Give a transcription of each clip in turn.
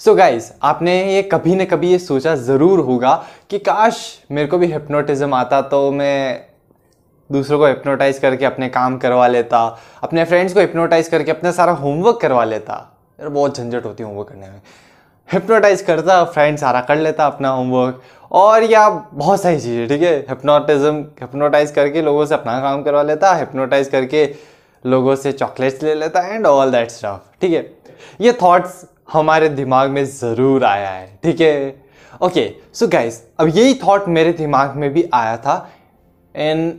सो so guys आपने ये कभी न कभी ये सोचा ज़रूर होगा कि काश मेरे को भी हिप्नोटिज्म आता तो मैं दूसरों को हिप्नोटाइज करके अपने काम करवा लेता, अपने फ्रेंड्स को हिप्नोटाइज करके अपना सारा होमवर्क करवा लेता। यार बहुत झंझट होती है होमवर्क करने में। हिप्नोटाइज करता फ्रेंड सारा कर लेता अपना होमवर्क और या बहुत सारी चीज़ें, ठीक है? हिप्नोटिज्म हिप्नोटाइज करके लोगों से अपना काम करवा लेता हिप्नोटाइज करके लोगों से चॉकलेट्स ले लेता एंड ऑल दैट स्टफ़ ठीक है? ये थॉट्स हमारे दिमाग में ज़रूर आया है ठीक है? ओके सो गाइस अब यही थॉट मेरे दिमाग में भी आया था इन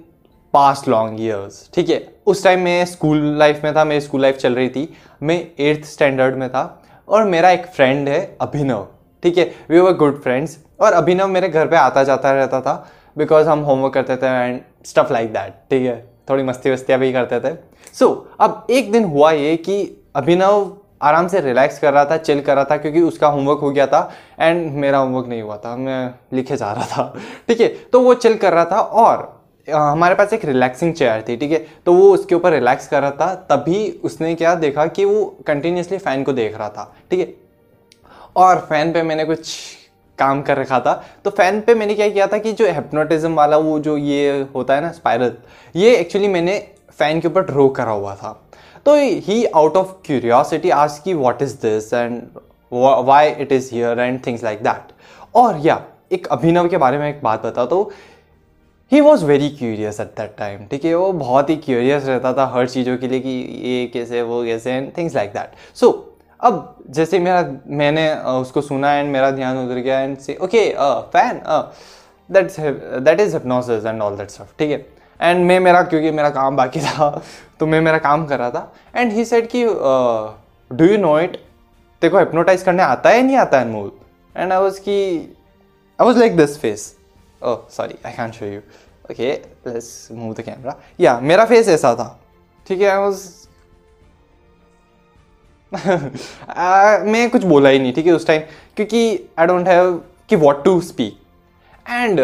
पास्ट लॉन्ग ईयर्स ठीक है? उस टाइम मैं स्कूल लाइफ में था मेरी स्कूल लाइफ चल रही थी मैं एट्थ स्टैंडर्ड में था और मेरा एक फ्रेंड है अभिनव ठीक है? वी वर गुड फ्रेंड्स और अभिनव मेरे घर पे आता जाता रहता था बिकॉज़ हम होमवर्क करते थे एंड स्टफ़ लाइक दैट ठीक है? थोड़ी मस्ती वस्तियाँ भी करते थे। सो so, अब एक दिन हुआ ये कि अभिनव आराम से रिलैक्स कर रहा था चिल कर रहा था, क्योंकि उसका होमवर्क हो गया था एंड मेरा होमवर्क नहीं हुआ था, मैं लिखे जा रहा था, ठीक है? तो वो चिल कर रहा था और हमारे पास एक रिलैक्सिंग चेयर थी, ठीक है? तो वो उसके ऊपर रिलैक्स कर रहा था, तभी उसने क्या देखा कि वो कंटिन्यूसली फ़ैन को देख रहा था, ठीक है? और फ़ैन पे मैंने कुछ काम कर रखा था तो फ़ैन पे मैंने क्या किया था कि जो हिप्नोटिज्म वाला वो जो ये होता है ना स्पायरल ये एक्चुअली मैंने फ़ैन के ऊपर ड्रो करा हुआ था। तो ही आउट ऑफ़ क्यूरियोसिटी आज की what is this and why it is here and things like that और या, एक अभिनव के बारे में एक बात बता तो he was very curious at that time ठीक है? वो बहुत ही क्यूरियस रहता था हर चीज़ों के लिए कि ये कैसे, वो कैसे and things like that so अब जैसे मेरा, मैंने उसको सुना एंड मेरा ध्यान उधर गया and say okay fine that's that is hypnosis and all that stuff ठीक है? एंड मैं मेरा, क्योंकि मेरा काम बाकी था तो मैं मेरा काम कर रहा था। एंड ही सेड कि डू यू नो इट देखो हिप्नोटाइज करने आता है नहीं आता है अनमोल? एंड आई वॉज़ की I was like this face oh sorry I can show you okay let's move the camera या मेरा फेस ऐसा था। ठीक है आई वॉज़ मैं कुछ बोला ही नहीं, ठीक है, उस टाइम क्योंकि आई डोंट हैव कि what to speak and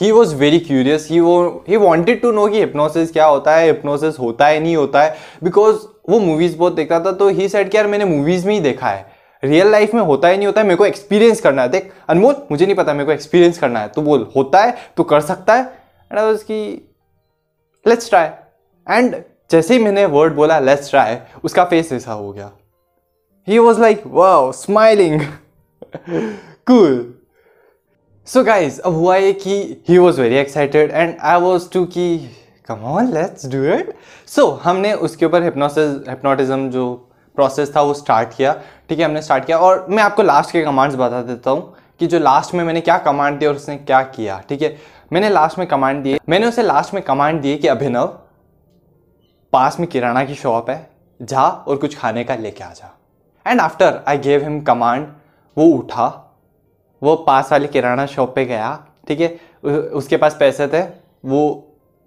he was very curious he वो ही वॉन्टेड टू नो कि हिप्नोसिस क्या होता है हिप्नोसिस होता है, नहीं होता है? बिकॉज़ वो मूवीज़ बहुत देखता था तो ही सेट कि यार मैंने मूवीज़ में ही देखा है। रियल लाइफ में होता है, नहीं होता है, मेरे को एक्सपीरियंस करना है। देख, अनमोल, मुझे नहीं पता, मेरे को एक्सपीरियंस करना है। तो बोल, होता है तो कर सकता है। एंड आई वाज की लेट्स ट्राई एंड जैसे ही मैंने वर्ड बोला लेट्स ट्राई उसका फेस ऐसा हो गया। He was like wow smiling cool so guys अब हुआ ये कि he was very excited and I was too की come on let's do it so हमने उसके ऊपर हिप्नोसिस हिप्नोटिज्म जो प्रोसेस था वो स्टार्ट किया। ठीक है, हमने स्टार्ट किया और मैं आपको लास्ट के कमांड्स बता देता हूँ कि जो लास्ट में मैंने क्या कमांड दिया और उसने क्या किया। ठीक है, मैंने लास्ट में कमांड दिए। मैंने उसे लास्ट में कमांड दिए कि अभिनव, पास में किराना की शॉप है, जा और कुछ खाने का लेके आ जा। And after I gave him command वो उठा वो पास वाली किराना शॉप पे गया ठीक है? उसके पास पैसे थे वो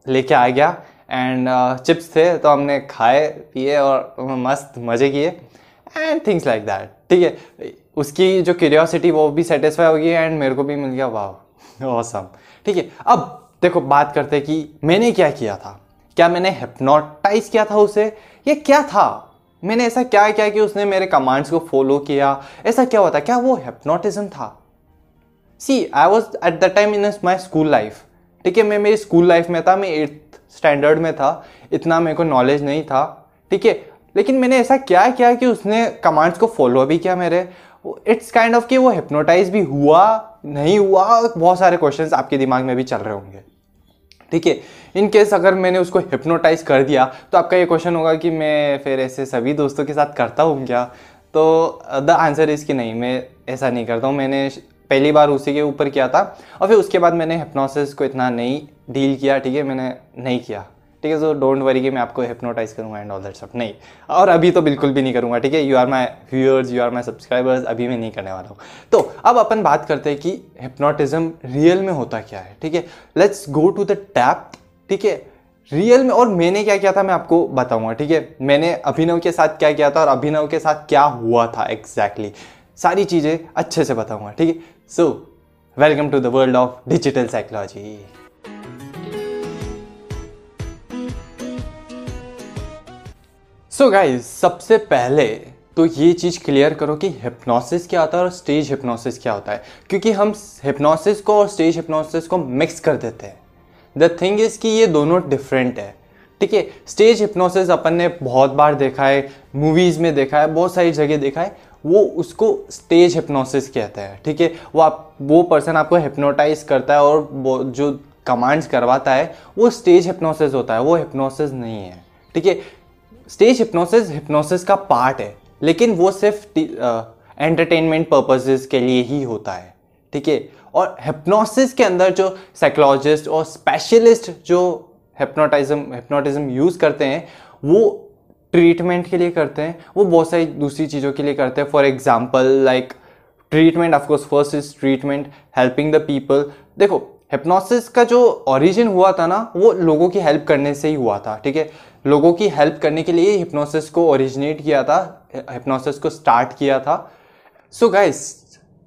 लेके आ गया एंड चिप्स uh, थे तो हमने खाए पिए और मस्त मज़े किए एंड थिंग्स लाइक दैट ठीक है? उसकी जो क्यूरियोसिटी वो भी सेटिस्फाई होगी एंड मेरे को भी मिल गया वाह ऑसम ठीक है? अब देखो बात करते कि मैंने क्या किया था? क्या मैंने हिप्नोटाइज किया था उसे? ये क्या था? मैंने ऐसा क्या किया कि उसने मेरे कमांड्स को फॉलो किया? ऐसा क्या होता क्या वो हिप्नोटिज्म था? See I was at the time in my school life ठीक है, मैं मेरी स्कूल लाइफ में था, मैं एट्थ स्टैंडर्ड में था। इतना मेरे को नॉलेज नहीं था। ठीक है, लेकिन मैंने ऐसा क्या किया कि उसने कमांड्स को फॉलो भी किया मेरे। इट्स काइंड ऑफ़ कि वो हिप्नोटाइज भी हुआ, नहीं हुआ, बहुत सारे क्वेश्चंस आपके दिमाग में भी चल रहे होंगे। ठीक है इन केस अगर मैंने उसको हिप्नोटाइज कर दिया तो आपका ये क्वेश्चन होगा कि मैं फिर ऐसे सभी दोस्तों के साथ करता हूँ क्या? तो द आंसर इज़ कि नहीं, मैं ऐसा नहीं करता हूँ। मैंने पहली बार उसी के ऊपर किया था और फिर उसके बाद मैंने हिप्नोसिस को इतना नहीं डील किया, ठीक है? मैंने नहीं किया। ठीक है? सो डोंट वरी कि मैं आपको हिप्नोटाइज करूँगा एंड ऑल दैट सब नहीं। और अभी तो बिल्कुल भी नहीं करूँगा, ठीक है? You are my viewers you are my subscribers अभी मैं नहीं करने वाला हूँ। तो अब अपन बात करते हैं कि हिप्नोटिज्म रियल में होता क्या है, ठीक है? Let's go to the tap ठीक है? रियल में और मैंने क्या किया था मैं आपको बताऊँगा, ठीक है? मैंने अभिनव के साथ क्या किया था और अभिनव के साथ क्या हुआ था एग्जैक्टली exactly. सारी चीज़ें अच्छे से बताऊँगा, ठीक है? So welcome to the world of digital psychology so guys सबसे पहले तो ये चीज़ क्लियर करो कि हिप्नोसिस क्या होता है और स्टेज हिप्नोसिस क्या होता है। क्योंकि हम हिप्नोसिस को और स्टेज हिप्नोसिस को मिक्स कर देते हैं। द थिंग इज़ कि ये दोनों डिफरेंट है। ठीक है स्टेज हिप्नोसिस अपन ने बहुत बार देखा है मूवीज़ में देखा है, बहुत सारी जगह देखा है। वो उसको स्टेज हिप्नोसिस कहते हैं, ठीक है? वो आप, वो पर्सन आपको हिप्नोटाइज करता है और जो कमांड्स करवाता है, वो स्टेज हिप्नोसिस होता है, वो हिप्नोसिस नहीं है, ठीक है? स्टेज हिप्नोसिस हिप्नोसिस का पार्ट है, लेकिन वो सिर्फ़ एंटरटेनमेंट पर्पजेज के लिए ही होता है, ठीक है? और हिप्नोसिस के अंदर जो साइकोलॉजिस्ट और स्पेशलिस्ट जो हिप्नोटाइज्म हिप्नोटिज्म यूज़ करते हैं, वो ट्रीटमेंट के लिए करते हैं, वो बहुत सारी दूसरी चीज़ों के लिए करते हैं। For example like treatment of course first is treatment helping the people देखो हिप्नोसिस का जो ओरिजिन हुआ था ना, वो लोगों की हेल्प करने से ही हुआ था, ठीक है? लोगों की हेल्प करने के लिए हिप्नोसिस को ओरिजिनेट किया था हिप्नोसिस को स्टार्ट किया था। सो गाइस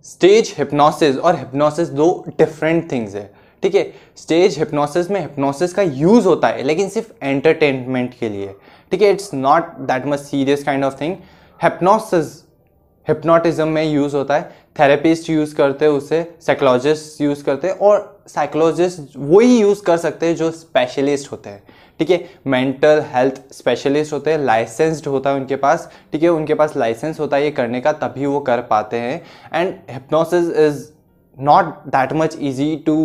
स्टेज हिप्नोसिस और हिप्नोसिस दो डिफरेंट थिंग्स है, ठीक है? स्टेज हिप्नोसिस में हिप्नोसिस का यूज़ होता है, लेकिन सिर्फ़ एंटरटेनमेंट के लिए। ठीक है it's not that much serious kind of thing hypnosis hypnotism में यूज़ होता है। थेरेपिस्ट यूज़ करते हैं उसे साइकोलॉजिस्ट यूज़ करते हैं और साइकोलॉजिस्ट वही यूज़ कर सकते हैं जो स्पेशलिस्ट होते हैं। ठीक है? मेंटल हेल्थ स्पेशलिस्ट होते हैं लाइसेंस्ड होता है उनके पास। ठीक है? उनके पास लाइसेंस होता है ये करने का, तभी वो कर पाते हैं। And hypnosis is not that much easy to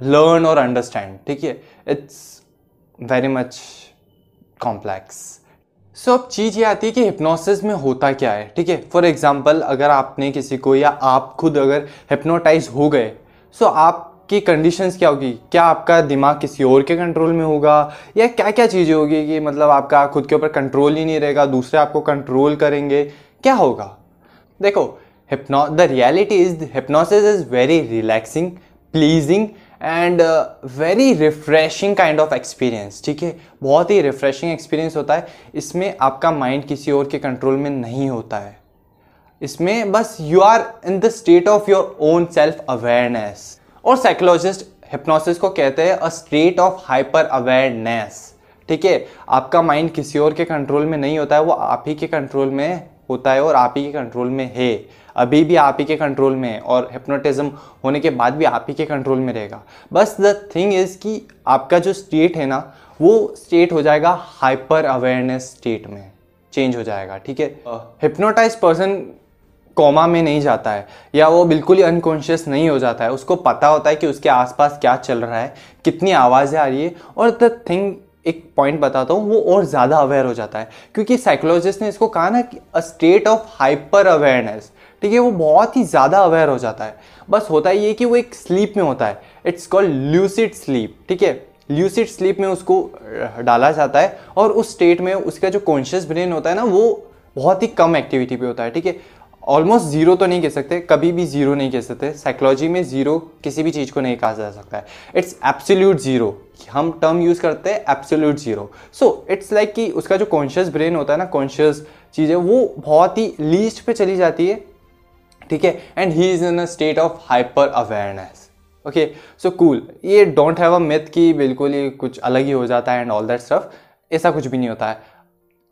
learn और अंडरस्टैंड ठीक है? It's very much complex so अब चीज़ ये आती है कि हिप्नोसिस में होता क्या है, ठीक है? फॉर एग्ज़ाम्पल अगर आपने किसी को या आप खुद अगर हिप्नोटाइज हो गए सो so आपकी कंडीशंस क्या होगी? क्या आपका दिमाग किसी और के कंट्रोल में होगा? या क्या क्या चीज़ें होगी कि मतलब आपका खुद के ऊपर कंट्रोल ही नहीं रहेगा, दूसरे आपको कंट्रोल करेंगे? क्या होगा? देखो hypno the reality is hypnosis is very relaxing pleasing and very refreshing kind of experience ठीक है? बहुत ही रिफ्रेशिंग एक्सपीरियंस होता है। इसमें आपका माइंड किसी और के कंट्रोल में नहीं होता है। इसमें बस you are in the state of your own self awareness और साइकोलॉजिस्ट हिप्नोसिस को कहते हैं a state of hyper awareness ठीक है? आपका माइंड किसी और के कंट्रोल में नहीं होता है, वो आप ही के कंट्रोल में होता है और आप ही के कंट्रोल में है। अभी भी आप ही के कंट्रोल में है और हिप्नोटिज्म होने के बाद भी आप ही के कंट्रोल में रहेगा। बस द थिंग इज़ कि आपका जो स्टेट है ना वो स्टेट हो जाएगा हाइपर अवेयरनेस स्टेट में। चेंज हो जाएगा ठीक है? हिप्नोटाइज पर्सन कोमा में नहीं जाता है या वो बिल्कुल ही अनकॉन्शियस नहीं हो जाता है। उसको पता होता है कि उसके आसपास क्या चल रहा है कितनी आवाज़ें आ रही है और द थिंग एक पॉइंट बताता हूँ, वो और ज़्यादा अवेयर हो जाता है। क्योंकि साइकोलॉजिस्ट ने इसको कहा ना कि a state of hyper awareness ठीक है, वो बहुत ही ज़्यादा अवेयर हो जाता है। बस होता ही ये कि वो एक स्लीप में होता है। इट्स कॉल्ड ल्यूसिड स्लीप ठीक है? ल्यूसिड स्लीप में उसको डाला जाता है और उस स्टेट में उसका जो कॉन्शियस ब्रेन होता है ना, वो बहुत ही कम एक्टिविटी पे होता है, ठीक है? ऑलमोस्ट ज़ीरो तो नहीं कह सकते, कभी भी ज़ीरो नहीं कह सकते। साइकोलॉजी में ज़ीरो किसी भी चीज़ को नहीं कहा जा सकता है। इट्स एब्सोल्यूट ज़ीरो हम टर्म यूज़ करते हैं absolute zero so it's like कि उसका जो कॉन्शियस ब्रेन होता है ना कॉन्शियस चीज़ें, वो बहुत ही लीस्ट पे चली जाती है। ठीक है? And he is in a state of hyper awareness okay so cool ये डोंट हैव अ मिथ कि बिल्कुल ही कुछ अलग ही हो जाता है एंड ऑल दैट स्टफ़ ऐसा कुछ भी नहीं होता है।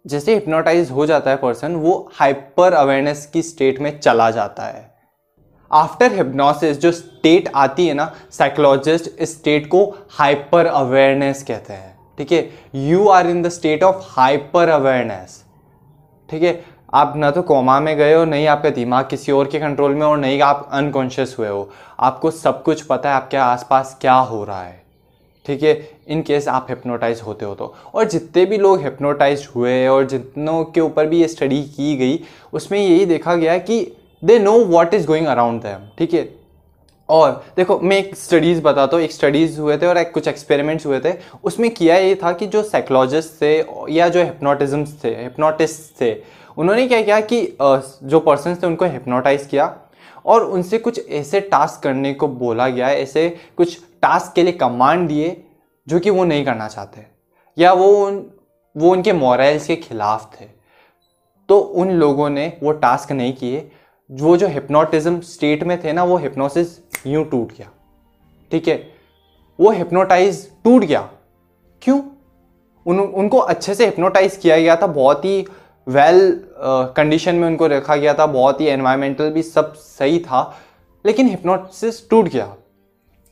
जैसे हिप्नोटाइज हो जाता है पर्सन वो हाइपर अवेयरनेस की स्टेट में चला जाता है। आफ्टर हिप्नोसिस जो स्टेट आती है ना साइकोलॉजिस्ट इस स्टेट को हाइपर अवेयरनेस कहते हैं। ठीक है? You are in the state of hyper awareness ठीक है? आप ना तो कोमा में गए हो, नहीं आपका दिमाग किसी और के कंट्रोल में और नहीं आप अनकॉन्शियस हुए हो। आपको सब कुछ पता है, आपके आसपास क्या हो रहा है। ठीक है इन केस आप हिप्नोटाइज होते हो तो। और जितने भी लोग हिप्नोटाइज हुए और जितनों के ऊपर भी ये स्टडी की गई, उसमें यही देखा गया कि they know what is going around them ठीक है? और देखो, मैं एक स्टडीज़ बताता हूँ, एक स्टडीज़ हुए थे और एक कुछ एक्सपेरिमेंट्स हुए थे। उसमें किया ये था कि जो साइकोलॉजिस्ट थे या जो हिप्नोटिज्म थे हिप्नोटिस्ट थे, उन्होंने क्या किया कि जो पर्सन थे उनको हिप्नोटाइज किया और उनसे कुछ ऐसे टास्क करने को बोला गया ऐसे कुछ टास्क के लिए कमांड दिए जो कि वो नहीं करना चाहते। या वो उन वो उनके मॉरल्स के खिलाफ थे। तो उन लोगों ने वो टास्क नहीं किए। वो जो हिप्नोटिज्म स्टेट में थे ना वो हिप्नोसिस यूँ टूट गया। ठीक है? वो हिप्नोटाइज टूट गया। क्यों? उन उनको अच्छे से हिप्नोटाइज किया गया था। बहुत ही वेल well, कंडीशन uh, में उनको रखा गया था। बहुत ही एनवायरमेंटल भी सब सही था। लेकिन हिप्नोसिस टूट गया।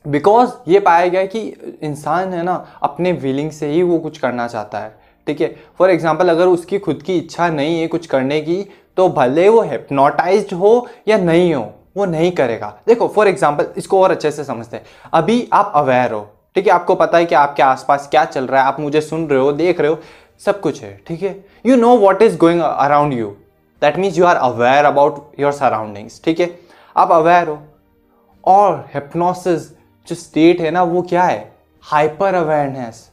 बिकॉज़ ये पाया गया कि इंसान है ना, अपने विलिंग से ही वो कुछ करना चाहता है, ठीक है? फॉर एग्ज़ाम्पल अगर उसकी खुद की इच्छा नहीं है कुछ करने की तो भले वो हिप्नोटाइज हो या नहीं हो, वो नहीं करेगा। देखो फॉर एग्ज़ाम्पल इसको और अच्छे से समझते हैं। अभी आप अवेयर हो, ठीक है? आपको पता है कि आपके आसपास क्या चल रहा है, आप मुझे सुन रहे हो, देख रहे हो, सब कुछ है, ठीक है? You know what is going around you that means you are aware about your surroundings ठीक है? आप अवेयर हो, और हिप्नोसिस जो स्टेट है ना, वो क्या है? हाइपर अवेयरनेस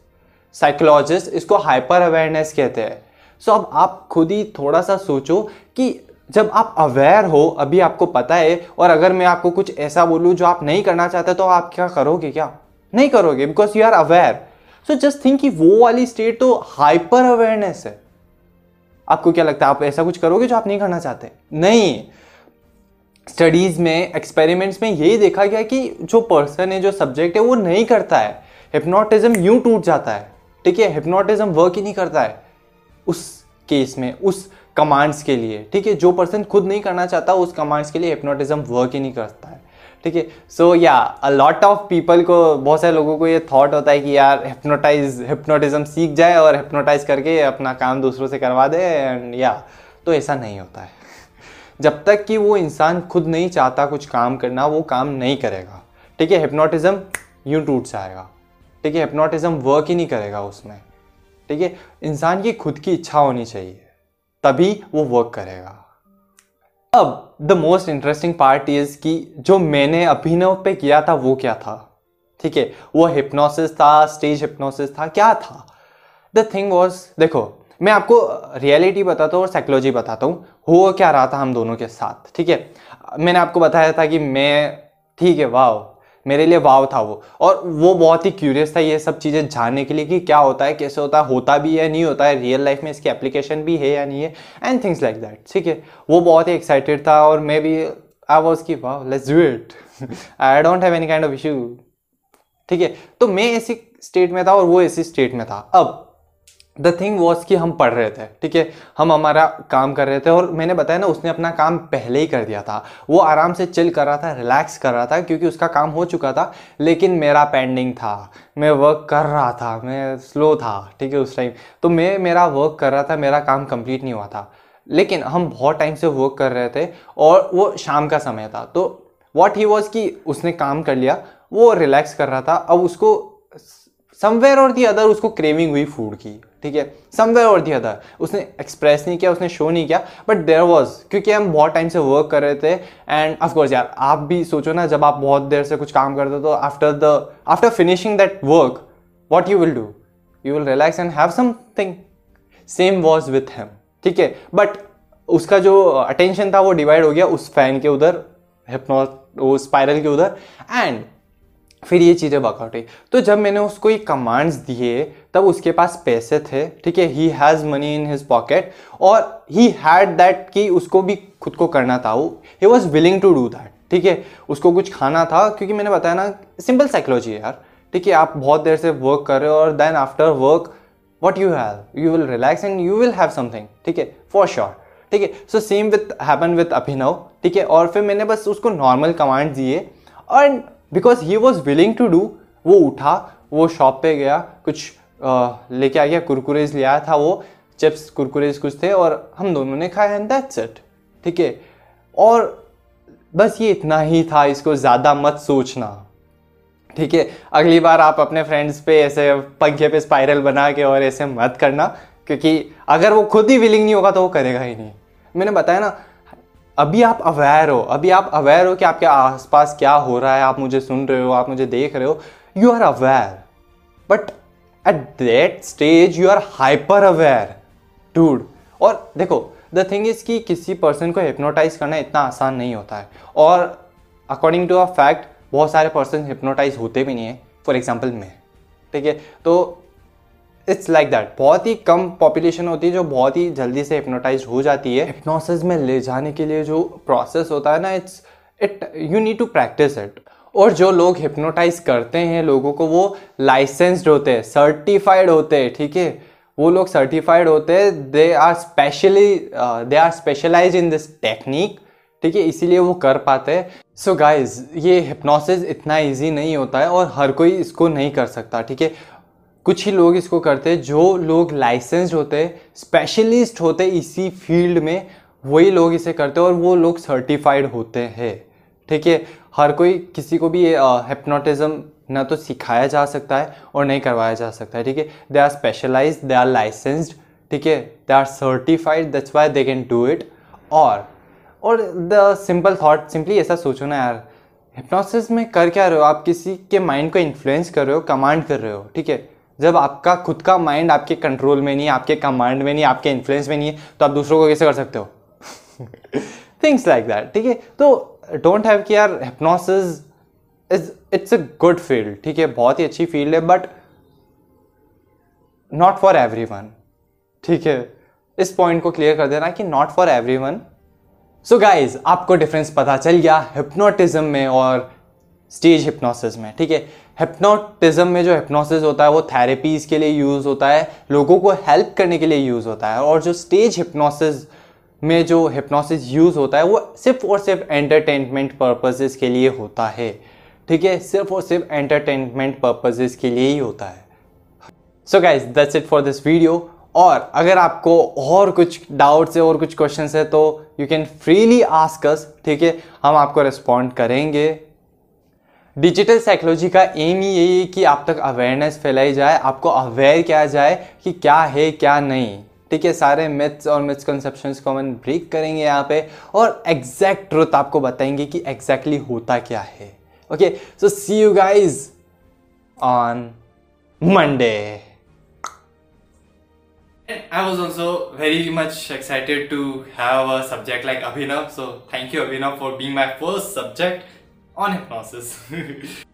साइकोलॉजिस्ट इसको हाइपर अवेयरनेस कहते हैं. सो अब आप खुद ही थोड़ा सा सोचो कि जब आप अवेयर हो, अभी आपको पता है, और अगर मैं आपको कुछ ऐसा बोलूँ जो आप नहीं करना चाहते तो आप क्या करोगे क्या? नहीं करोगे because you are aware so just think कि वो वाली स्टेट तो हाइपर अवेयरनेस है. आपको क्या लगता है, आप ऐसा कुछ करोगे जो आप नहीं करना चाहते? नहीं. स्टडीज़ में एक्सपेरिमेंट्स में यही देखा गया कि जो पर्सन है, जो सब्जेक्ट है, वो नहीं करता है। हिप्नोटिज्म यूँ टूट जाता है। ठीक है? हिप्नोटिज्म वर्क ही नहीं करता है। उस केस में, उस कमांड्स के लिए। ठीक है? जो पर्सन खुद नहीं करना चाहता, उस कमांड्स के लिए हिप्नोटिज्म वर्क ही नहीं करता है। ठीक है? सो या अ लॉट ऑफ़ पीपल को, बहुत सारे लोगों को ये थॉट होता है कि यार हिप्नोटाइज हिप्नोटिज्म सीख जाए और हिप्नोटाइज करके अपना काम दूसरों से करवा दे एंड या तो ऐसा नहीं होता है। जब तक कि वो इंसान खुद नहीं चाहता कुछ काम करना, वो काम नहीं करेगा। ठीक है हिप्नोटिज्म यूँ टूट जाएगा। ठीक है हिप्नोटिज्म वर्क ही नहीं करेगा उसमें। ठीक है, इंसान की खुद की इच्छा होनी चाहिए, तभी वो वर्क करेगा। अब the most interesting part is कि जो मैंने अभिनव पे किया था, वो क्या था? ठीक है, वो हिप्नोसिस था स्टेज हिप्नोसिस था, क्या था? द थिंग वॉज़ देखो मैं आपको रियलिटी बताता हूँ और साइकोलॉजी बताता हूँ। हो क्या रहा था हम दोनों के साथ, ठीक है? मैंने आपको बताया था कि मैं, ठीक है वाह मेरे लिए वाव था वो। और वो बहुत ही क्यूरियस था ये सब चीज़ें जानने के लिए कि क्या होता है, कैसे होता है, होता भी है, नहीं होता है रियल लाइफ में इसकी एप्लीकेशन भी है या नहीं है एंड थिंग्स लाइक दैट ठीक है? वो बहुत ही एक्साइटेड था और मैं भी आई वॉज़ की wow let's do it I don't have any kind of issue ठीक है? तो मैं ऐसी स्टेट में था और वो ऐसी स्टेट में था। अब द थिंग वॉज़ कि हम पढ़ रहे थे, ठीक है? हम हमारा काम कर रहे थे और मैंने बताया ना, उसने अपना काम पहले ही कर दिया था। वो आराम से चिल कर रहा था रिलैक्स कर रहा था, क्योंकि उसका काम हो चुका था, लेकिन मेरा पेंडिंग था। मैं वर्क कर रहा था, मैं स्लो था, ठीक है, उस टाइम तो मैं, मेरा वर्क कर रहा था, मेरा काम कंप्लीट नहीं हुआ था। लेकिन हम बहुत टाइम से वर्क कर रहे थे और वो शाम का समय था। तो वॉट ही वॉज़ कि उसने काम कर लिया, वो रिलैक्स कर रहा था। अब उसको समवेयर और दी अदर उसको क्रेविंग हुई फ़ूड की। ठीक है? समवेयर और दिया था। उसने एक्सप्रेस नहीं किया, उसने शो नहीं किया बट देर वॉज़ क्योंकि हम बहुत टाइम से वर्क कर रहे थे एंड ऑफकोर्स यार, आप भी सोचो ना, जब आप बहुत देर से कुछ काम करते हो तो after the after finishing that work what you will do you will relax and have something same was with him ठीक है? बट उसका जो अटेंशन था, वो डिवाइड हो गया उस फ़ैन के उधर हिप्नो वो स्पायरल के उधर एंड फिर ये चीज़ें वर्कआउट हुई। तो जब मैंने उसको ये कमांड्स दिए, तब उसके पास पैसे थे, ठीक है? He has money in his pocket और ही हैड दैट कि उसको भी खुद को करना था वो। He was willing to do that ठीक है? उसको कुछ खाना था, क्योंकि मैंने बताया ना सिंपल साइकोलॉजी है यार। ठीक है, आप बहुत देर से वर्क कर रहे हो और then after work what you have you will relax and you will have something ठीक है? फॉर श्योर ठीक है? So same with happen with Abhinav ठीक है? और फिर मैंने बस उसको नॉर्मल कमांड दिए। और because he was willing to do वो उठा, वो शॉप पे गया, कुछ लेके आ गया, कुरकुरेज ले आया था वो चिप्स कुरकुरेज कुछ थे और हम दोनों ने खाया एंड दैट्स इट ठीक है? और बस ये इतना ही था, इसको ज़्यादा मत सोचना। ठीक है? अगली बार आप अपने फ्रेंड्स पे ऐसे पंखे पे स्पाइरल बना के और ऐसे मत करना, क्योंकि अगर वो खुद ही विलिंग नहीं होगा तो वो करेगा ही नहीं। मैंने बताया ना अभी आप अवेयर हो, अभी आप अवेयर हो कि आपके आसपास क्या हो रहा है, आप मुझे सुन रहे हो, आप मुझे देख रहे हो you are aware but at that stage you are hyper aware टूड और देखो द थिंग इज़ कि किसी पर्सन को हिप्नोटाइज करना इतना आसान नहीं होता है। और अकॉर्डिंग टू अ फैक्ट बहुत सारे पर्सन हिप्नोटाइज होते भी नहीं है फॉर एग्ज़ाम्पल मैं। ठीक है? तो इट्स लाइक दैट बहुत ही कम पॉपुलेशन होती है जो बहुत ही जल्दी से हिप्नोटाइज हो जाती है। हिप्नोसिस में ले जाने के लिए जो प्रोसेस होता है ना it's it you need to practice it और जो लोग हिप्नोटाइज करते हैं लोगों को, वो लाइसेंस्ड होते हैं सर्टिफाइड होते हैं, ठीक है? वो लोग सर्टिफाइड होते हैं they are specially they are specialise in this technique ठीक है? इसीलिए वो कर पाते हैं। सो गाइज़ ये हिप्नोसिस इतना इजी नहीं होता है और हर कोई इसको नहीं कर सकता, ठीक है? कुछ ही लोग इसको करते हैं, जो लोग लाइसेंस्ड होते स्पेशलिस्ट होते इसी फ़ील्ड में, वही लोग इसे करते हैं और वो लोग सर्टिफाइड होते हैं। ठीक है? हर कोई, किसी को भी हिप्नोटिज्म ना तो सिखाया जा सकता है और नहीं करवाया जा सकता है। ठीक है? They are specialise they are licensed ठीक है? They are certified that's why they can do it और और द सिंपल थॉट सिंपली ऐसा सोचो ना यार हिप्नोसिस में कर क्या रहे हो? आप किसी के माइंड को इन्फ्लुएंस कर रहे हो कमांड कर रहे हो, ठीक है? जब आपका खुद का माइंड आपके कंट्रोल में नहीं है, आपके कमांड में नहीं आपके इन्फ्लुएंस में नहीं है तो आप दूसरों को कैसे कर सकते हो? थिंग्स लाइक दैट ठीक है? तो डोंट हैव कि यार hypnosis is it's a good field ठीक है? बहुत ही अच्छी फ़ील्ड है but not for everyone ठीक है? इस पॉइंट को क्लियर कर देना कि not for everyone so guys आपको डिफरेंस पता चल गया हिप्नोटिज्म में और स्टेज हिप्नोसिस में, ठीक है? हिप्नोटिज्म में जो हिप्नोसिस होता है, वो थेरेपीज के लिए यूज़ होता है, लोगों को हेल्प करने के लिए यूज़ होता है और जो स्टेज हिप्नोसिस में जो हिप्नोसिस यूज़ होता है, वो सिर्फ़ और सिर्फ़ एंटरटेनमेंट पर्पजेस के लिए होता है। ठीक है? सिर्फ़ और सिर्फ़ एंटरटेनमेंट पर्पजेस के लिए ही होता है। So guys that's it for this video और अगर आपको और कुछ डाउट्स है और कुछ क्वेश्चंस है तो you can freely ask us ठीक है? हम आपको रिस्पॉन्ड करेंगे। डिजिटल साइकोलॉजी का एम ही यही है कि आप तक अवेयरनेस फैलाई जाए, आपको अवेयर किया जाए कि क्या है, क्या नहीं। ठीक है, सारे मिथ्स और मिसकनसेप्शंस को हम ब्रेक करेंगे यहाँ पे और एग्जैक्ट ट्रुथ आपको बताएँगे कि एग्जैक्टली exactly होता क्या है। Okay so see you guys on Monday I was also very much excited to have a subject like Abhinav. So thank you, Abhinav, for being my first subject. On hypnosis.